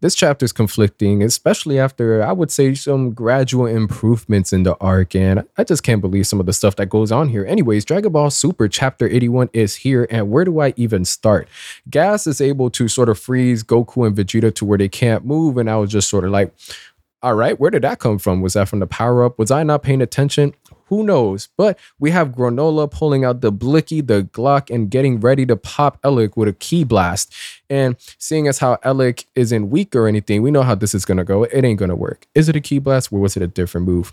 this chapter is conflicting, especially after I would say some gradual improvements in the arc. And I just can't believe some of the stuff that goes on here. Anyways, Dragon Ball Super Chapter 81 is here. And where do I even start? Gas is able to sort of freeze Goku and Vegeta to where they can't move. And I was just sort of like, all right, where did that come from? Was that from the power up? Was I not paying attention? Who knows? But we have Granola pulling out the Blicky, the Glock, and getting ready to pop Elec with a ki blast. And seeing as how Elec isn't weak or anything, we know how this is going to go. It ain't going to work. Is it a ki blast or was it a different move?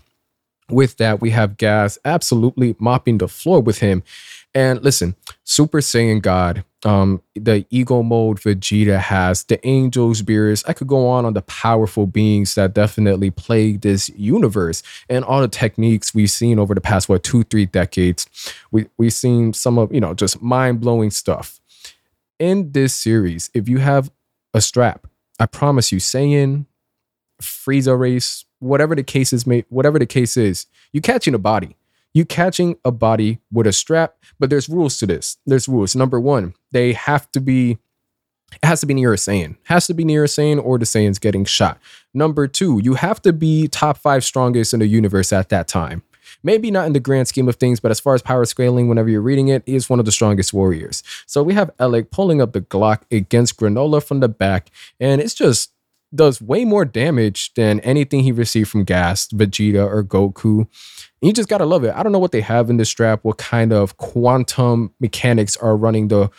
With that, we have Gas absolutely mopping the floor with him. And listen, Super Saiyan God, um, the ego mode Vegeta has, the angels, Beerus. I could go on on the powerful beings that definitely plague this universe and all the techniques we've seen over the past what two, three decades. We we've seen some of you know just mind blowing stuff in this series. If you have a strap, I promise you, Saiyan, Frieza race, whatever the case is, mate, whatever the case is, you catching a body you catching a body with a strap, but there's rules to this. There's rules. Number one, they have to be it has to be near a Saiyan. Has to be near a Saiyan or the Saiyan's getting shot. Number two, you have to be top five strongest in the universe at that time. Maybe not in the grand scheme of things, but as far as power scaling, whenever you're reading it, he is one of the strongest warriors. So we have Elec pulling up the Glock against Granola from the back, and it's just does way more damage than anything he received from Gas, Vegeta, or Goku. You just gotta love it. I don't know what they have in this strap, what kind of quantum mechanics are running the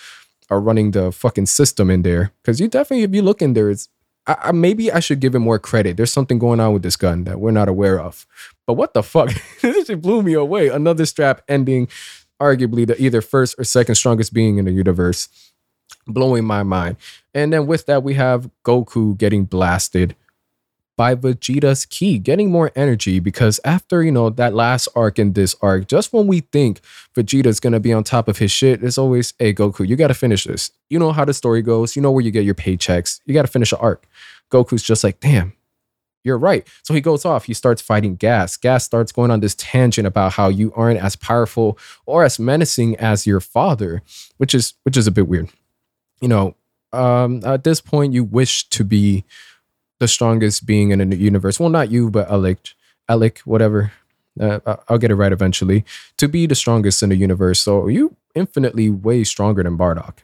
are running the fucking system in there. Because you definitely, if you look in there, it's I, I, maybe I should give it more credit. There's something going on with this gun that we're not aware of. But what the fuck? this just blew me away. Another strap ending arguably the either first or second strongest being in the universe blowing my mind. And then with that, we have Goku getting blasted by Vegeta's Ki, getting more energy because after, you know, that last arc in this arc, just when we think Vegeta's gonna be on top of his shit, it's always, hey, Goku, you gotta finish this. You know how the story goes, you know where you get your paychecks, you gotta finish an arc. Goku's just like, damn, you're right. So he goes off, he starts fighting Gas. Gas starts going on this tangent about how you aren't as powerful or as menacing as your father, which is which is a bit weird you know, um, at this point, you wish to be the strongest being in the universe. Well, not you, but Alec, Alec, whatever. Uh, I'll get it right eventually. To be the strongest in the universe, so you infinitely way stronger than Bardock,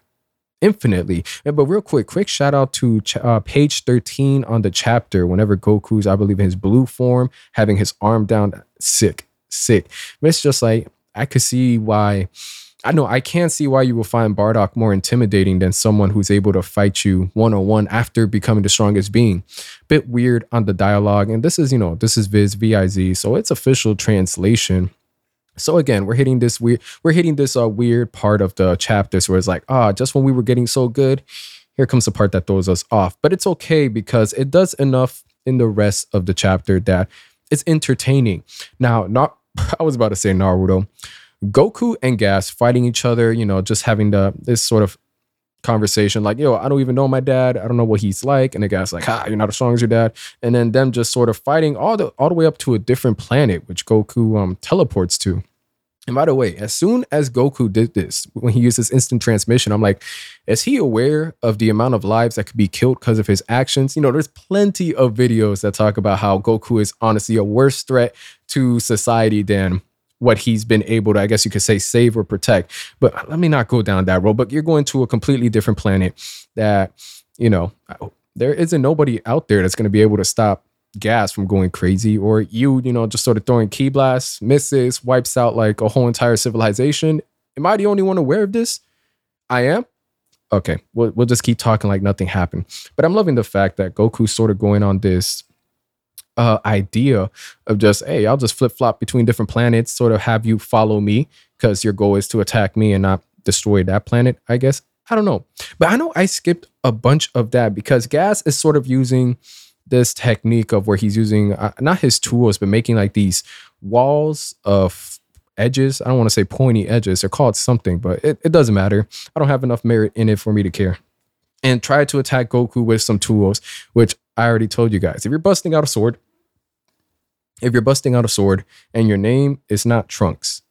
infinitely. But real quick, quick shout out to ch- uh, page thirteen on the chapter. Whenever Goku's, I believe, in his blue form, having his arm down, sick, sick. But it's just like I could see why I know I can't see why you will find Bardock more intimidating than someone who's able to fight you one on one after becoming the strongest being. Bit weird on the dialogue, and this is you know this is Viz Viz, so it's official translation. So again, we're hitting this weird we're hitting this uh, weird part of the chapters where it's like ah, just when we were getting so good, here comes the part that throws us off. But it's okay because it does enough in the rest of the chapter that it's entertaining. Now, not I was about to say Naruto. Goku and Gas fighting each other, you know, just having the this sort of conversation like, yo, I don't even know my dad. I don't know what he's like. And the guy's like, ah, you're not as strong as your dad. And then them just sort of fighting all the all the way up to a different planet, which Goku um teleports to. And by the way, as soon as Goku did this, when he used his instant transmission, I'm like, is he aware of the amount of lives that could be killed because of his actions? You know, there's plenty of videos that talk about how Goku is honestly a worse threat to society than what he's been able to, I guess you could say, save or protect. But let me not go down that road. But you're going to a completely different planet that, you know, there isn't nobody out there that's going to be able to stop gas from going crazy or you, you know, just sort of throwing ki blasts, misses, wipes out like a whole entire civilization. Am I the only one aware of this? I am. Okay, we'll, we'll just keep talking like nothing happened. But I'm loving the fact that Goku's sort of going on this uh, idea of just, hey, I'll just flip flop between different planets, sort of have you follow me because your goal is to attack me and not destroy that planet, I guess. I don't know. But I know I skipped a bunch of that because Gas is sort of using this technique of where he's using uh, not his tools, but making like these walls of edges. I don't want to say pointy edges. They're called something, but it, it doesn't matter. I don't have enough merit in it for me to care. And try to attack Goku with some tools, which I already told you guys. If you're busting out a sword, if you're busting out a sword and your name is not Trunks,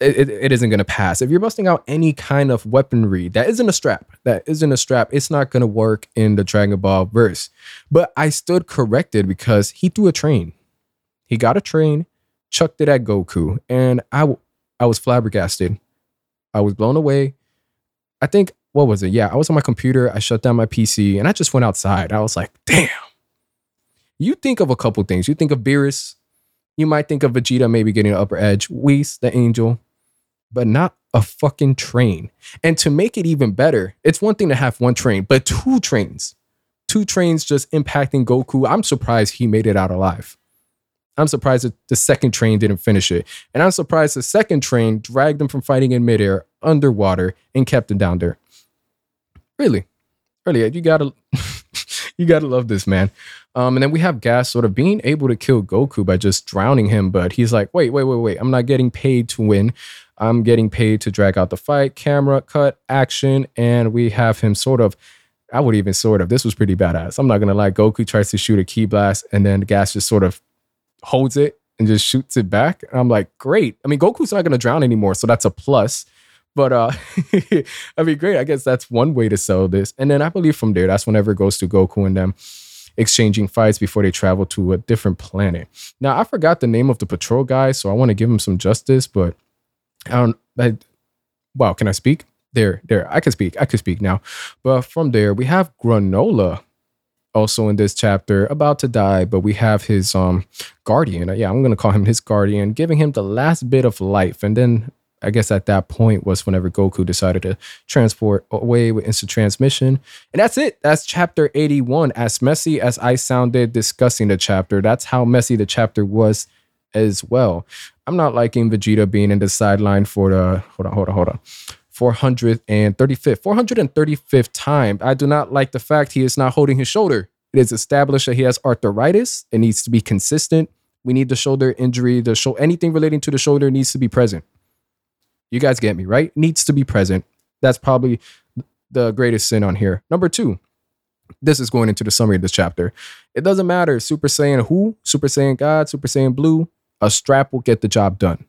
it, it isn't going to pass. If you're busting out any kind of weaponry that isn't a strap, that isn't a strap, it's not going to work in the Dragon Ball verse. But I stood corrected because he threw a train. He got a train, chucked it at Goku, and I, I was flabbergasted. I was blown away. I think, what was it? Yeah, I was on my computer. I shut down my PC and I just went outside. I was like, damn. You think of a couple things. You think of Beerus. You might think of Vegeta maybe getting an upper edge. Whis, the angel but not a fucking train. And to make it even better, it's one thing to have one train, but two trains, two trains just impacting Goku. I'm surprised he made it out alive. I'm surprised that the second train didn't finish it. And I'm surprised the second train dragged him from fighting in midair, underwater, and kept him down there. Really, really, you gotta, you gotta love this man. Um, and then we have Gas sort of being able to kill Goku by just drowning him, but he's like, wait, wait, wait, wait, I'm not getting paid to win. I'm getting paid to drag out the fight, camera, cut, action, and we have him sort of. I would even sort of. This was pretty badass. I'm not gonna lie. Goku tries to shoot a ki blast, and then Gas just sort of holds it and just shoots it back. And I'm like, great. I mean, Goku's not gonna drown anymore, so that's a plus. But uh, I mean, great. I guess that's one way to sell this. And then I believe from there, that's whenever it goes to Goku and them exchanging fights before they travel to a different planet. Now, I forgot the name of the patrol guy, so I want to give him some justice, but I don't. I, wow, can I speak? There, there. I can speak. I can speak now. But from there, we have Granola also in this chapter about to die, but we have his um guardian. Yeah, I'm gonna call him his guardian, giving him the last bit of life. And then I guess at that point was whenever Goku decided to transport away with instant transmission. And that's it. That's chapter 81. As messy as I sounded discussing the chapter, that's how messy the chapter was as well. I'm not liking Vegeta being in the sideline for the hold on, hold on, hold on. 435th, 435th time. I do not like the fact he is not holding his shoulder. It is established that he has arthritis. It needs to be consistent. We need the shoulder injury, the show anything relating to the shoulder needs to be present. You guys get me, right? Needs to be present. That's probably the greatest sin on here. Number two, this is going into the summary of this chapter. It doesn't matter Super Saiyan who, Super Saiyan God, Super Saiyan Blue, a strap will get the job done.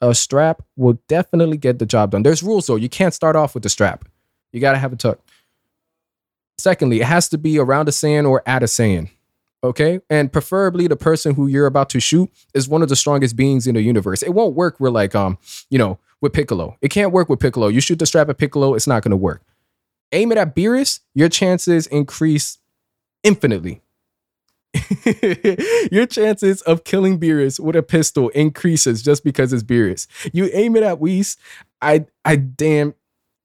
A strap will definitely get the job done. There's rules though. You can't start off with the strap. You got to have a tuck. Secondly, it has to be around a Saiyan or at a Saiyan. Okay. And preferably the person who you're about to shoot is one of the strongest beings in the universe. It won't work with like, um, you know, with Piccolo. It can't work with Piccolo. You shoot the strap at Piccolo, it's not to work. Aim it at Beerus, your chances increase infinitely. your chances of killing Beerus with a pistol increases just because it's Beerus. You aim it at Whis, I I damn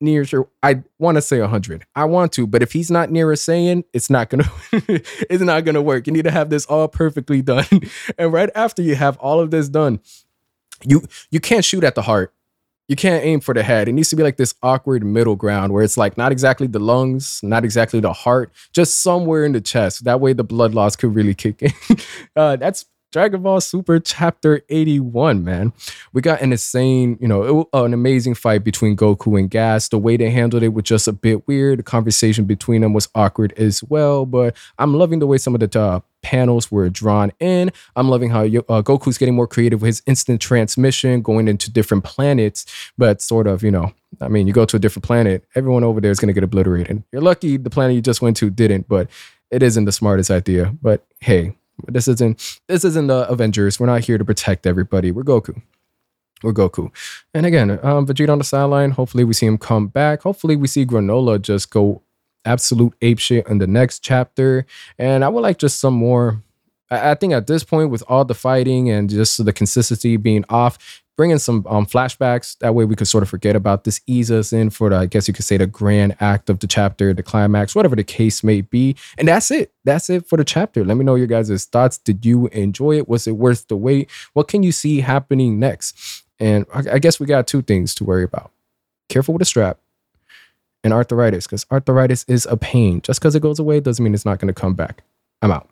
near sure I want to say 100. I want to, but if he's not near a Saiyan, it's not to it's not to work. You need to have this all perfectly done. and right after you have all of this done, you you can't shoot at the heart you can't aim for the head. It needs to be like this awkward middle ground where it's like not exactly the lungs, not exactly the heart, just somewhere in the chest. That way the blood loss could really kick in. uh, that's Dragon Ball Super Chapter 81, man. We got an insane, you know, an amazing fight between Goku and Gas. The way they handled it was just a bit weird. The conversation between them was awkward as well, but I'm loving the way some of the uh, panels were drawn in. I'm loving how uh, Goku's getting more creative with his instant transmission, going into different planets, but sort of, you know, I mean, you go to a different planet, everyone over there is going to get obliterated. You're lucky the planet you just went to didn't, but it isn't the smartest idea. But hey, this isn't this isn't the Avengers. We're not here to protect everybody. We're Goku. We're Goku. And again, um, Vegeta on the sideline. Hopefully we see him come back. Hopefully we see Granola just go absolute ape shit in the next chapter. And I would like just some more. I, I think at this point, with all the fighting and just the consistency being off, bring in some um, flashbacks. That way we could sort of forget about this, ease us in for the, I guess you could say, the grand act of the chapter, the climax, whatever the case may be. And that's it. That's it for the chapter. Let me know your guys' thoughts. Did you enjoy it? Was it worth the wait? What can you see happening next? And I, I guess we got two things to worry about. Careful with the strap and arthritis, because arthritis is a pain. Just because it goes away doesn't mean it's not going to come back. I'm out.